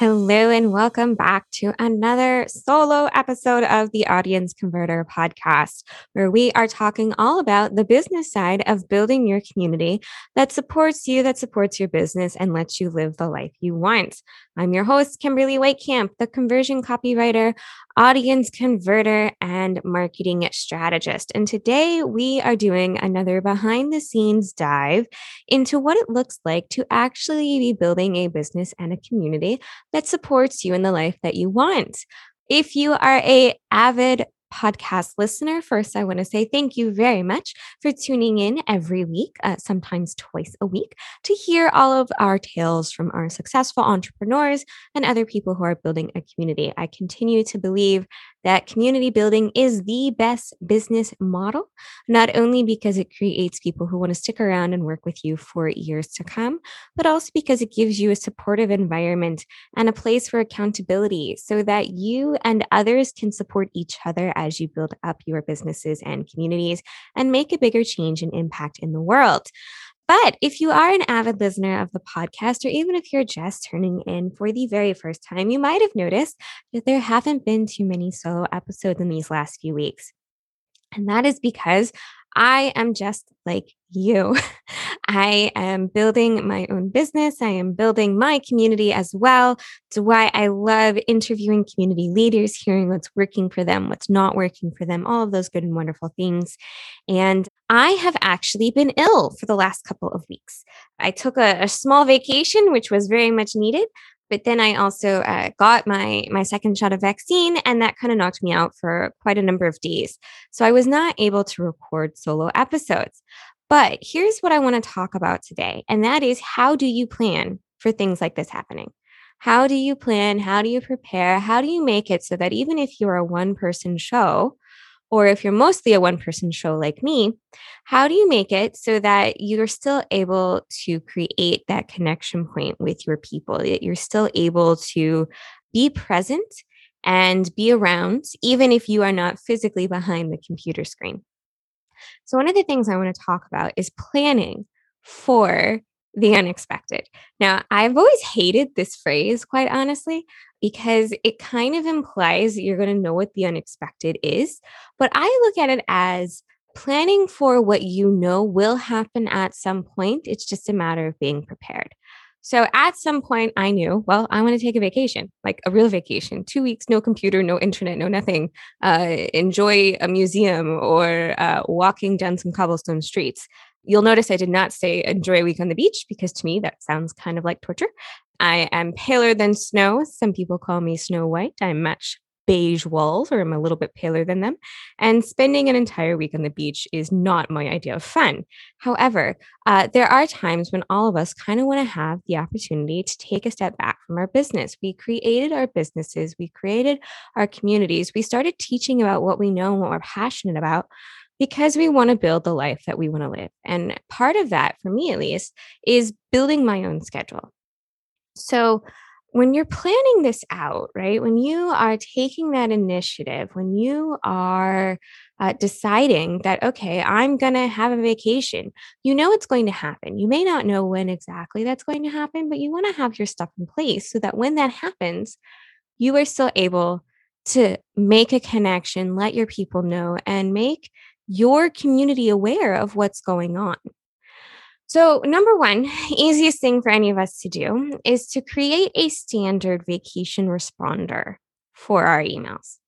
Hello, and welcome back to another solo episode of the Audience Converter podcast, where we are talking all about the business side of building your community that supports you, that supports your business, and lets you live the life you want. I'm your host, Kimberly Weitkamp, the conversion copywriter, audience converter, and marketing strategist. And today we are doing another behind the scenes dive into what it looks like to actually be building a business and a community that supports you in the life that you want. If you are a avid podcast listener, first, I want to say thank you very much for tuning in every week, uh, sometimes twice a week, to hear all of our tales from our successful entrepreneurs and other people who are building a community. I continue to believe that community building is the best business model, not only because it creates people who want to stick around and work with you for years to come, but also because it gives you a supportive environment and a place for accountability so that you and others can support each other as you build up your businesses and communities and make a bigger change and impact in the world. But if you are an avid listener of the podcast, or even if you're just turning in for the very first time, you might have noticed that there haven't been too many solo episodes in these last few weeks. And that is because I am just like you. I am building my own business. I am building my community as well. It's why I love interviewing community leaders, hearing what's working for them, what's not working for them, all of those good and wonderful things. And I have actually been ill for the last couple of weeks. I took a, a small vacation, which was very much needed. But then I also uh, got my my second shot of vaccine, and that kind of knocked me out for quite a number of days. So I was not able to record solo episodes. But here's what I want to talk about today, and that is how do you plan for things like this happening? How do you plan? How do you prepare? How do you make it so that even if you're a one person show, or if you're mostly a one person show like me, how do you make it so that you're still able to create that connection point with your people, that you're still able to be present and be around, even if you are not physically behind the computer screen? So, one of the things I want to talk about is planning for the unexpected. Now, I've always hated this phrase, quite honestly, because it kind of implies that you're going to know what the unexpected is. But I look at it as planning for what you know will happen at some point. It's just a matter of being prepared. So at some point, I knew, well, I want to take a vacation, like a real vacation, two weeks, no computer, no internet, no nothing. Uh, enjoy a museum or uh, walking down some cobblestone streets. You'll notice I did not say enjoy a week on the beach because to me that sounds kind of like torture. I am paler than snow. Some people call me Snow White. I'm much beige walls, or I'm a little bit paler than them. And spending an entire week on the beach is not my idea of fun. However, uh, there are times when all of us kind of want to have the opportunity to take a step back from our business. We created our businesses, we created our communities, we started teaching about what we know and what we're passionate about because we want to build the life that we want to live. And part of that, for me at least, is building my own schedule. So, when you're planning this out, right, when you are taking that initiative, when you are uh, deciding that, okay, I'm going to have a vacation, you know it's going to happen. You may not know when exactly that's going to happen, but you want to have your stuff in place so that when that happens, you are still able to make a connection, let your people know, and make your community aware of what's going on. So, number one, easiest thing for any of us to do is to create a standard vacation responder for our emails.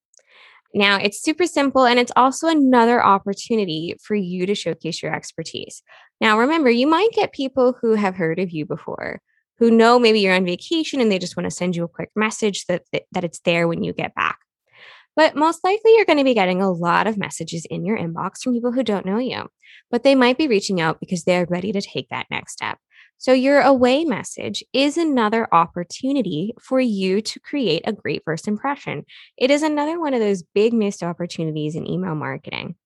Now, it's super simple and it's also another opportunity for you to showcase your expertise. Now, remember, you might get people who have heard of you before, who know maybe you're on vacation and they just want to send you a quick message that, that, that it's there when you get back. But most likely, you're going to be getting a lot of messages in your inbox from people who don't know you, but they might be reaching out because they're ready to take that next step. So, your away message is another opportunity for you to create a great first impression. It is another one of those big missed opportunities in email marketing.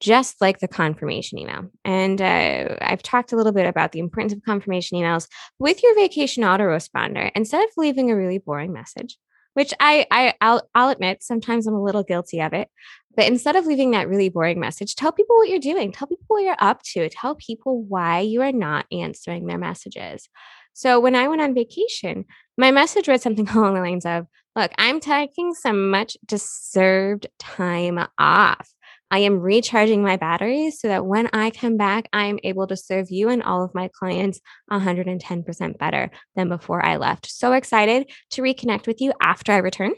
just like the confirmation email. And uh, I've talked a little bit about the importance of confirmation emails with your vacation autoresponder. Instead of leaving a really boring message, which I, I I'll, I'll admit sometimes I'm a little guilty of it, but instead of leaving that really boring message, tell people what you're doing, tell people what you're up to, tell people why you are not answering their messages. So when I went on vacation, my message read something along the lines of, Look, I'm taking some much deserved time off. I am recharging my batteries so that when I come back, I'm able to serve you and all of my clients 110% better than before I left. So excited to reconnect with you after I return.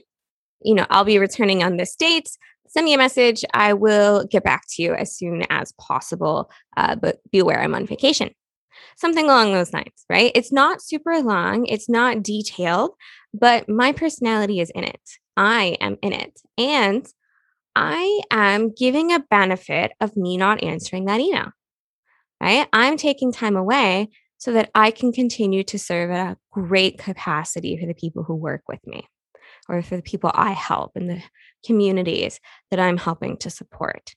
You know, I'll be returning on this date. Send me a message. I will get back to you as soon as possible, uh, but be aware I'm on vacation. Something along those lines, right? It's not super long, it's not detailed, but my personality is in it. I am in it. And I am giving a benefit of me not answering that email, right? I'm taking time away so that I can continue to serve at a great capacity for the people who work with me or for the people I help in the communities that I'm helping to support.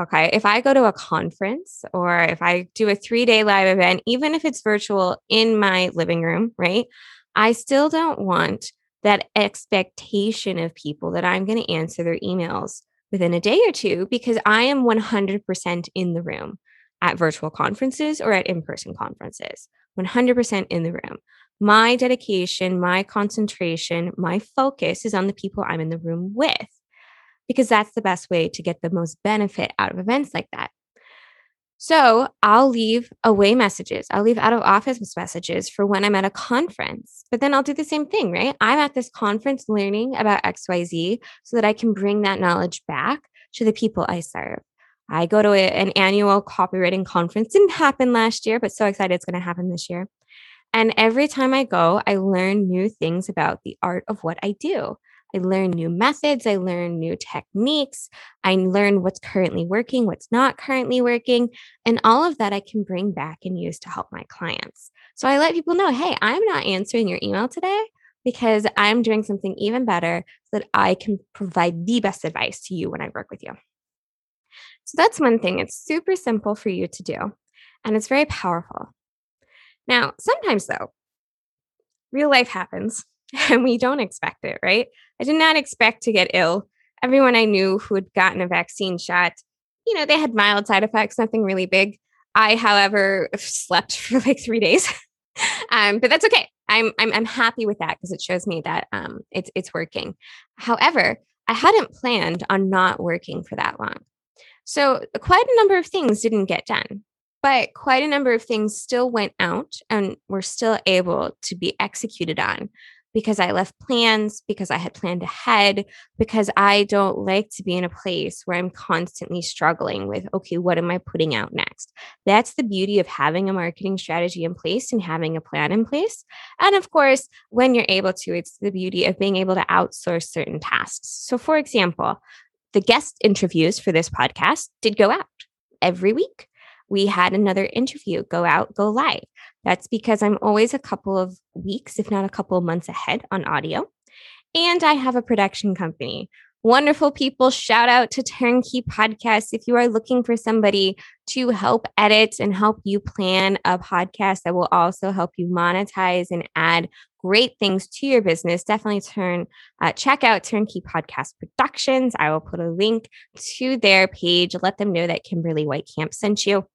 Okay. If I go to a conference or if I do a three day live event, even if it's virtual in my living room, right? I still don't want that expectation of people that I'm going to answer their emails within a day or two because I am 100% in the room at virtual conferences or at in person conferences, 100% in the room. My dedication, my concentration, my focus is on the people I'm in the room with because that's the best way to get the most benefit out of events like that. So I'll leave away messages. I'll leave out of office messages for when I'm at a conference. But then I'll do the same thing, right? I'm at this conference learning about XYZ so that I can bring that knowledge back to the people I serve. I go to a, an annual copywriting conference. Didn't happen last year, but so excited it's going to happen this year. And every time I go, I learn new things about the art of what I do. I learn new methods, I learn new techniques, I learn what's currently working, what's not currently working, and all of that I can bring back and use to help my clients. So I let people know hey, I'm not answering your email today because I'm doing something even better so that I can provide the best advice to you when I work with you. So that's one thing. It's super simple for you to do, and it's very powerful. Now, sometimes though, real life happens and we don't expect it, right? I did not expect to get ill. Everyone I knew who had gotten a vaccine shot, you know, they had mild side effects, nothing really big. I, however, slept for like three days. um, but that's okay. I'm I'm I'm happy with that because it shows me that um it's it's working. However, I hadn't planned on not working for that long. So quite a number of things didn't get done, but quite a number of things still went out and were still able to be executed on because I left plans, because I had planned ahead, because I don't like to be in a place where I'm constantly struggling with, okay, what am I putting out next? That's the beauty of having a marketing strategy in place and having a plan in place. And of course, when you're able to, it's the beauty of being able to outsource certain tasks. So, for example, the guest interviews for this podcast did go out every week we had another interview go out, go live. That's because I'm always a couple of weeks, if not a couple of months ahead on audio. And I have a production company. Wonderful people. Shout out to Turnkey Podcasts. If you are looking for somebody to help edit and help you plan a podcast that will also help you monetize and add great things to your business, definitely turn uh, check out Turnkey Podcast Productions. I will put a link to their page. Let them know that Kimberly Weitkamp sent you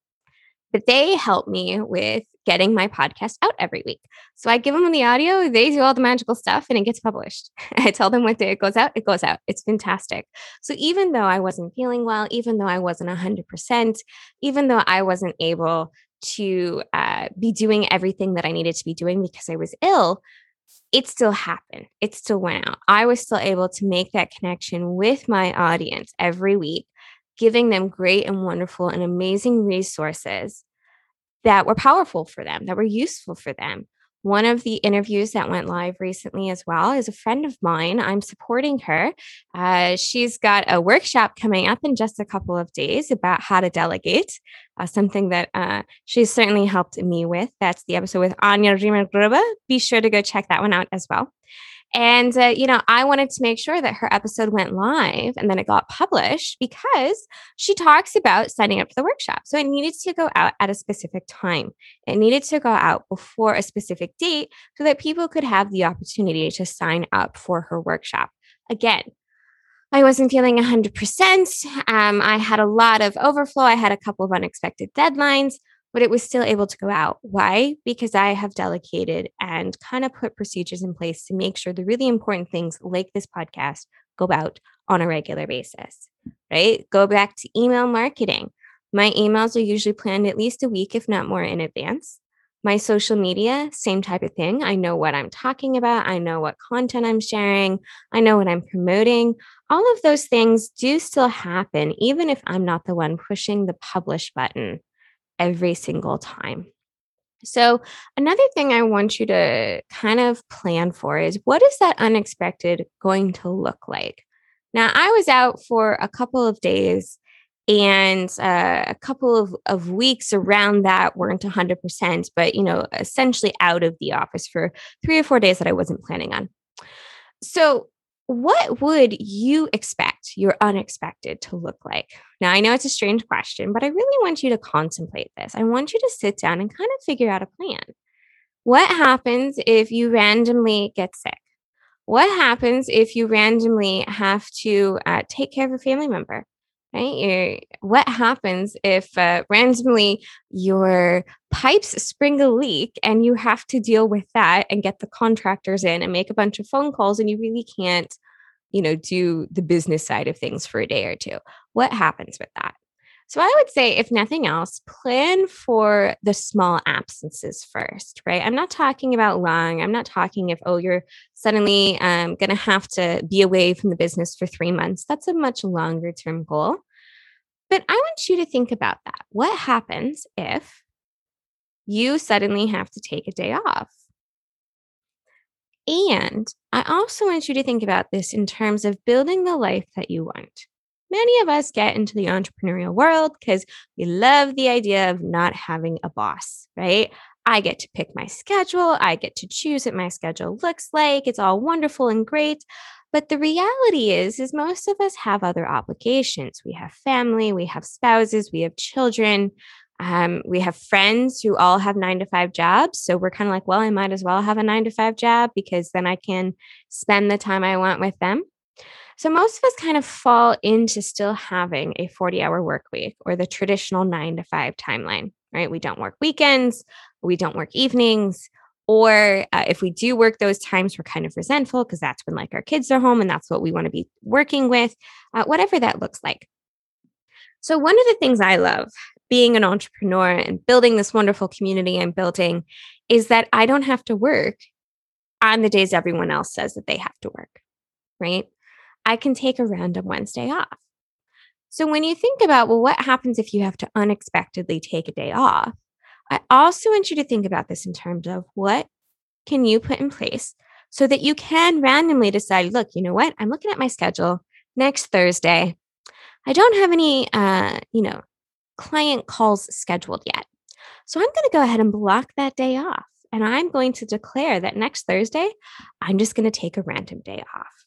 but they help me with getting my podcast out every week. So I give them the audio, they do all the magical stuff, and it gets published. I tell them what day it goes out, it goes out. It's fantastic. So even though I wasn't feeling well, even though I wasn't 100%, even though I wasn't able to uh, be doing everything that I needed to be doing because I was ill, it still happened. It still went out. I was still able to make that connection with my audience every week giving them great and wonderful and amazing resources that were powerful for them, that were useful for them. One of the interviews that went live recently as well is a friend of mine. I'm supporting her. Uh, she's got a workshop coming up in just a couple of days about how to delegate, uh, something that uh, she's certainly helped me with. That's the episode with Anya Riemer Be sure to go check that one out as well. And, uh, you know, I wanted to make sure that her episode went live and then it got published because she talks about signing up for the workshop. So it needed to go out at a specific time. It needed to go out before a specific date so that people could have the opportunity to sign up for her workshop. Again, I wasn't feeling 100%. Um, I had a lot of overflow. I had a couple of unexpected deadlines but it was still able to go out. Why? Because I have delegated and kind of put procedures in place to make sure the really important things like this podcast go out on a regular basis, right? Go back to email marketing. My emails are usually planned at least a week, if not more, in advance. My social media, same type of thing. I know what I'm talking about. I know what content I'm sharing. I know what I'm promoting. All of those things do still happen, even if I'm not the one pushing the publish button every single time. So, another thing I want you to kind of plan for is what is that unexpected going to look like? Now, I was out for a couple of days and uh, a couple of, of weeks around that weren't 100%, but, you know, essentially out of the office for three or four days that I wasn't planning on. So, what would you expect your unexpected to look like? Now, I know it's a strange question, but I really want you to contemplate this. I want you to sit down and kind of figure out a plan. What happens if you randomly get sick? What happens if you randomly have to uh, take care of a family member? right? You're, what happens if uh, randomly your pipes spring a leak and you have to deal with that and get the contractors in and make a bunch of phone calls and you really can't, you know, do the business side of things for a day or two? What happens with that? So I would say, if nothing else, plan for the small absences first, right? I'm not talking about long. I'm not talking if, oh, you're suddenly um, going to have to be away from the business for three months. That's a much longer term goal. But I want you to think about that. What happens if you suddenly have to take a day off? And I also want you to think about this in terms of building the life that you want many of us get into the entrepreneurial world because we love the idea of not having a boss, right? I get to pick my schedule. I get to choose what my schedule looks like. It's all wonderful and great. But the reality is, is most of us have other obligations. We have family, we have spouses, we have children, um, we have friends who all have nine to five jobs. So we're kind of like, well, I might as well have a nine to five job because then I can spend the time I want with them. So most of us kind of fall into still having a 40 hour work week or the traditional nine to five timeline, right? We don't work weekends, we don't work evenings. Or uh, if we do work those times, we're kind of resentful because that's when like our kids are home and that's what we want to be working with, uh, whatever that looks like. So, one of the things I love being an entrepreneur and building this wonderful community I'm building is that I don't have to work on the days everyone else says that they have to work, right? I can take a random Wednesday off. So when you think about, well, what happens if you have to unexpectedly take a day off? I also want you to think about this in terms of what can you put in place so that you can randomly decide, look, you know what? I'm looking at my schedule next Thursday. I don't have any, uh, you know, client calls scheduled yet. So I'm going to go ahead and block that day off. And I'm going to declare that next Thursday, I'm just going to take a random day off.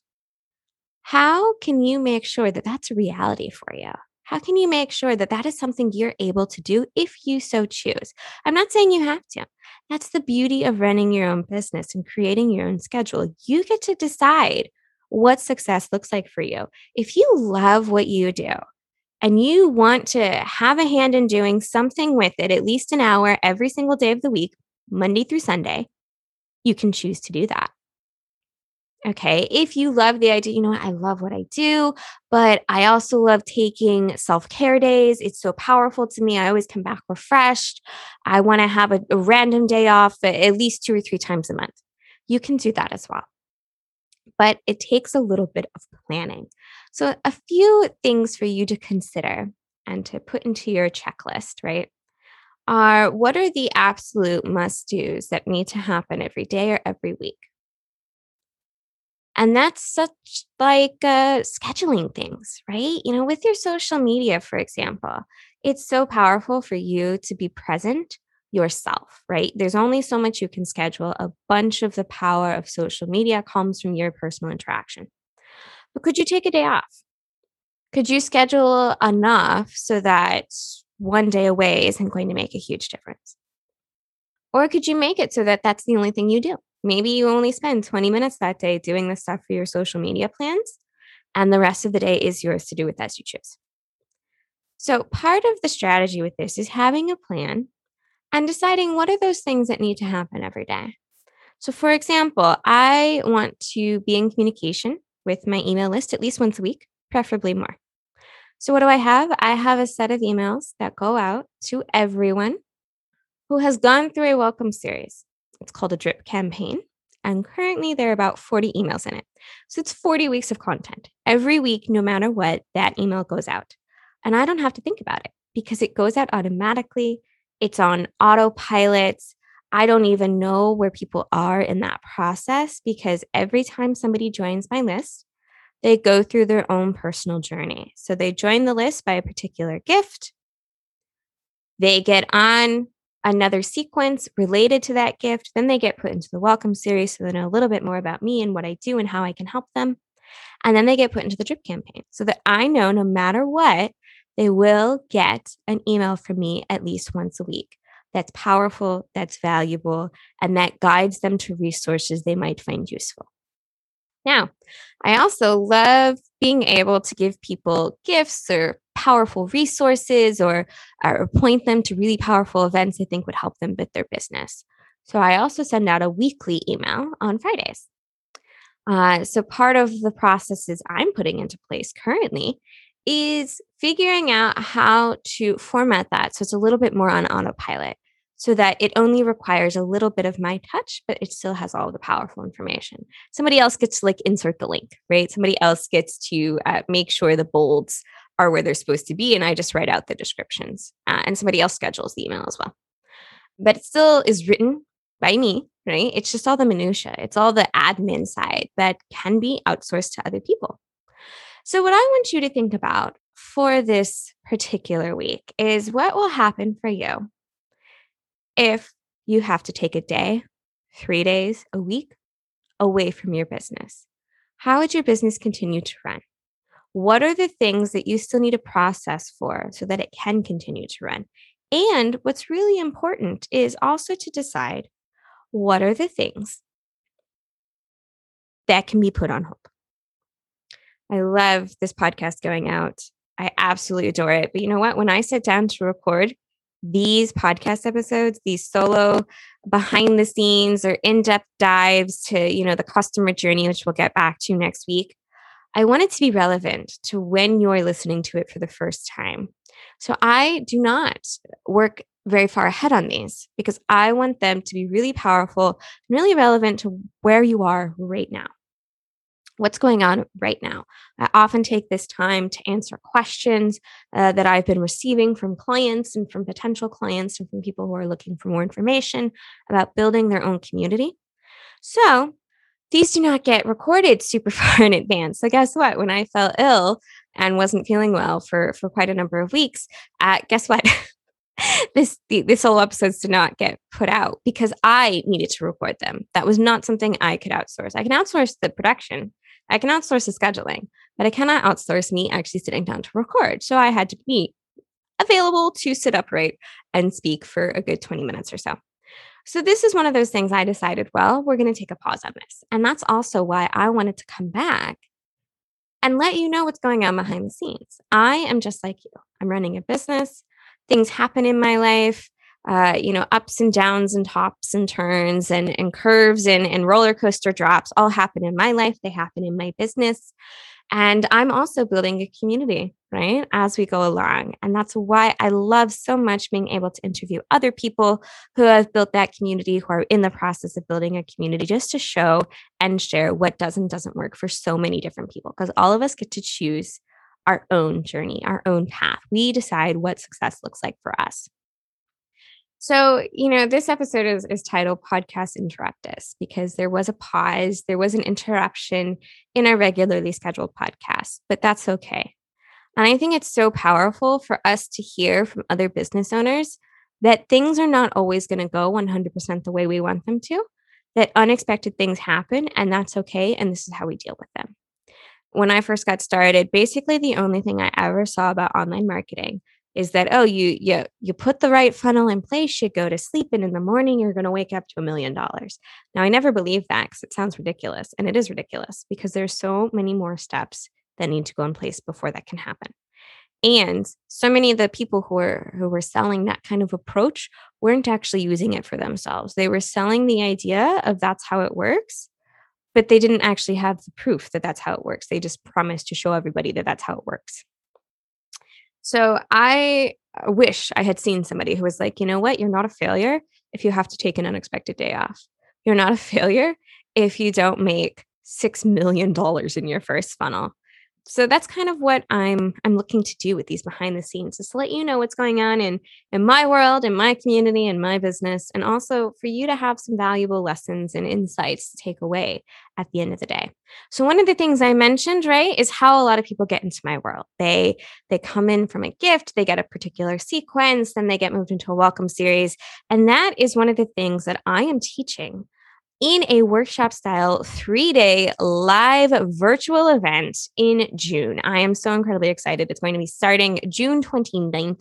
How can you make sure that that's a reality for you? How can you make sure that that is something you're able to do if you so choose? I'm not saying you have to. That's the beauty of running your own business and creating your own schedule. You get to decide what success looks like for you. If you love what you do and you want to have a hand in doing something with it, at least an hour every single day of the week, Monday through Sunday, you can choose to do that. Okay. If you love the idea, you know, I love what I do, but I also love taking self care days. It's so powerful to me. I always come back refreshed. I want to have a, a, random day off at least two or three times a month. You can do that as well. But it takes a little bit of planning. So, a few things for you to consider and to put into your checklist, right? Are what are the absolute must do's that need to happen every day or every week? And that's such like uh, scheduling things, right? You know, with your social media, for example, it's so powerful for you to be present yourself, right? There's only so much you can schedule. A bunch of the power of social media comes from your personal interaction. But could you take a day off? Could you schedule enough so that one day away isn't going to make a huge difference? Or could you make it so that that's the only thing you do? Maybe you only spend 20 minutes that day doing the stuff for your social media plans, and the rest of the day is yours to do with as you choose. So, part of the strategy with this is having a plan and deciding what are those things that need to happen every day. So, for example, I want to be in communication with my email list at least once a week, preferably more. So, what do I have? I have a set of emails that go out to everyone who has gone through a welcome series. It's called a drip campaign. And currently, there are about 40 emails in it. So, it's 40 weeks of content. Every week, no matter what, that email goes out. And I don't have to think about it because it goes out automatically. It's on autopilot. I don't even know where people are in that process because every time somebody joins my list, they go through their own personal journey. So they join the list by a particular gift. They get on another sequence related to that gift. Then they get put into the welcome series so they know a little bit more about me and what I do and how I can help them. And then they get put into the drip campaign so that I know no matter what, they will get an email from me at least once a week that's powerful, that's valuable, and that guides them to resources they might find useful. Now, I also love being able to give people gifts or powerful resources or, or point them to really powerful events I think would help them with their business. So I also send out a weekly email on Fridays. Uh, so part of the processes I'm putting into place currently is figuring out how to format that so it's a little bit more on autopilot so that it only requires a little bit of my touch, but it still has all the powerful information. Somebody else gets to like insert the link, right? Somebody else gets to uh, make sure the bolds are where they're supposed to be, and I just write out the descriptions. Uh, and somebody else schedules the email as well. But it still is written by me, right? It's just all the minutia. It's all the admin side that can be outsourced to other people. So, what I want you to think about for this particular week is what will happen for you if you have to take a day, three days, a week away from your business. How would your business continue to run? What are the things that you still need to process for so that it can continue to run? And what's really important is also to decide what are the things that can be put on hold. I love this podcast going out. I absolutely adore it. But you know what? When I sit down to record these podcast episodes, these solo behind the scenes or in-depth dives to, you know, the customer journey, which we'll get back to next week, I want it to be relevant to when you're listening to it for the first time. So I do not work very far ahead on these because I want them to be really powerful and really relevant to where you are right now what's going on right now. I often take this time to answer questions uh, that I've been receiving from clients and from potential clients and from people who are looking for more information about building their own community. So, these do not get recorded super far in advance. So, guess what? When I fell ill and wasn't feeling well for, for quite a number of weeks, uh, guess what? this this whole episodes did not get put out because I needed to record them. That was not something I could outsource. I can outsource the production, I can outsource the scheduling, but I cannot outsource me actually sitting down to record. So I had to be available to sit upright and speak for a good 20 minutes or so. So this is one of those things I decided, well, we're going to take a pause on this. And that's also why I wanted to come back and let you know what's going on behind the scenes. I am just like you. I'm running a business. Things happen in my life uh, you know, ups and downs and tops and turns and, and curves and, and roller coaster drops all happen in my life. They happen in my business. And I'm also building a community, right, as we go along. And that's why I love so much being able to interview other people who have built that community, who are in the process of building a community, just to show and share what does and doesn't work for so many different people. Because all of us get to choose our own journey, our own path. We decide what success looks like for us. So, you know, this episode is, is titled Podcast Interruptus because there was a pause, there was an interruption in our regularly scheduled podcast, but that's okay. And I think it's so powerful for us to hear from other business owners that things are not always going to go 100% the way we want them to, that unexpected things happen, and that's okay. And this is how we deal with them. When I first got started, basically the only thing I ever saw about online marketing is that oh you you you put the right funnel in place you go to sleep and in the morning you're going to wake up to a million dollars. Now i never believed that because it sounds ridiculous and it is ridiculous because there's so many more steps that need to go in place before that can happen. And so many of the people who were who were selling that kind of approach weren't actually using it for themselves. They were selling the idea of that's how it works but they didn't actually have the proof that that's how it works. They just promised to show everybody that that's how it works so I uh, wish I had seen somebody who was like, you know what, you're not a failure if you have to take an unexpected day off. You're not a failure if you don't make $6 million in your first funnel so that's kind of what I'm I'm looking to do with these behind the scenes is to let you know what's going on in in my world, in my community, in my business, and also for you to have some valuable lessons and insights to take away at the end of the day. So one of the things I mentioned, right, is how a lot of people get into my world. They they come in from a gift, they get a particular sequence, then they get moved into a welcome series, and that is one of the things that I am teaching in a workshop style three day live virtual event in June. I am so incredibly excited. It's going to be starting June 29th.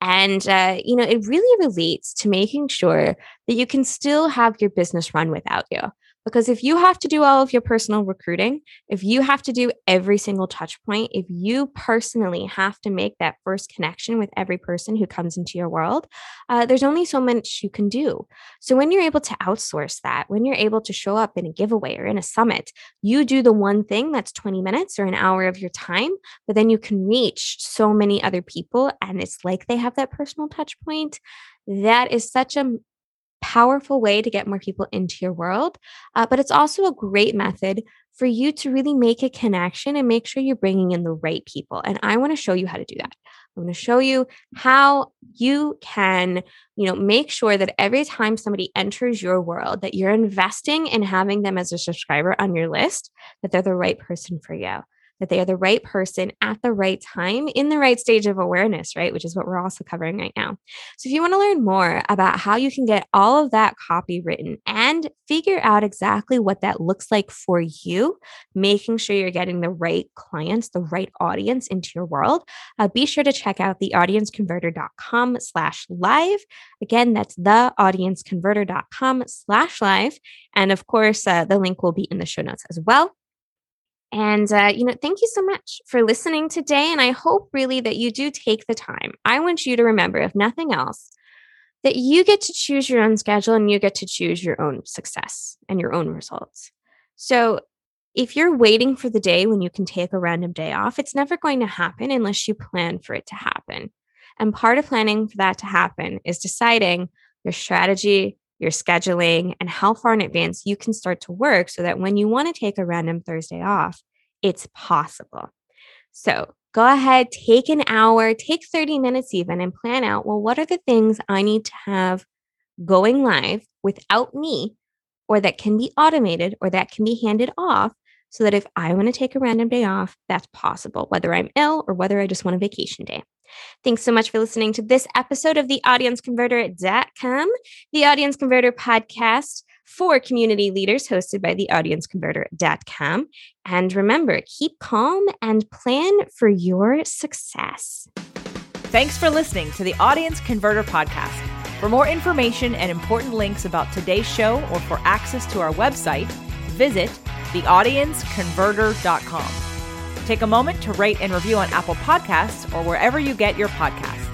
And, uh, you know, it really relates to making sure that you can still have your business run without you. Because if you have to do all of your personal recruiting, if you have to do every single touch point, if you personally have to make that first connection with every person who comes into your world, uh, there's only so much you can do. So when you're able to outsource that, when you're able to show up in a giveaway or in a summit, you do the one thing that's 20 minutes or an hour of your time, but then you can reach so many other people and it's like they have that personal touch point. That is such a powerful way to get more people into your world, uh, but it's also a great method for you to really make a connection and make sure you're bringing in the right people. And I want to show you how to do that. I'm going to show you how you can, you know, make sure that every time somebody enters your world that you're investing in having them as a subscriber on your list, that they're the right person for you that they are the right person at the right time in the right stage of awareness, right? Which is what we're also covering right now. So, if you want to learn more about how you can get all of that copy written and figure out exactly what that looks like for you, making sure you're getting the right clients, the right audience into your world, uh, be sure to check out theaudienceconverter.com slash live. Again, that's theaudienceconverter.com slash live. And of course, uh, the link will be in the show notes as well. And, uh, you know, thank you so much for listening today. And I hope really that you do take the time. I want you to remember, if nothing else, that you get to choose your own schedule and you get to choose your own success and your own results. So, if you're waiting for the day when you can take a random day off, it's never going to happen unless you plan for it to happen. And part of planning for that to happen is deciding your strategy, your scheduling, and how far in advance you can start to work so that when you want to take a random Thursday off, it's possible. So go ahead, take an hour, take 30 minutes even, and plan out well, what are the things I need to have going live without me, or that can be automated, or that can be handed off so that if I want to take a random day off, that's possible, whether I'm ill or whether I just want a vacation day. Thanks so much for listening to this episode of the AudienceConverter.com, the Audience Converter podcast for community leaders hosted by the AudienceConverter.com. And remember, keep calm and plan for your success. Thanks for listening to the Audience Converter podcast. For more information and important links about today's show or for access to our website, visit theaudienceconverter.com. Take a moment to rate and review on Apple Podcasts or wherever you get your podcasts.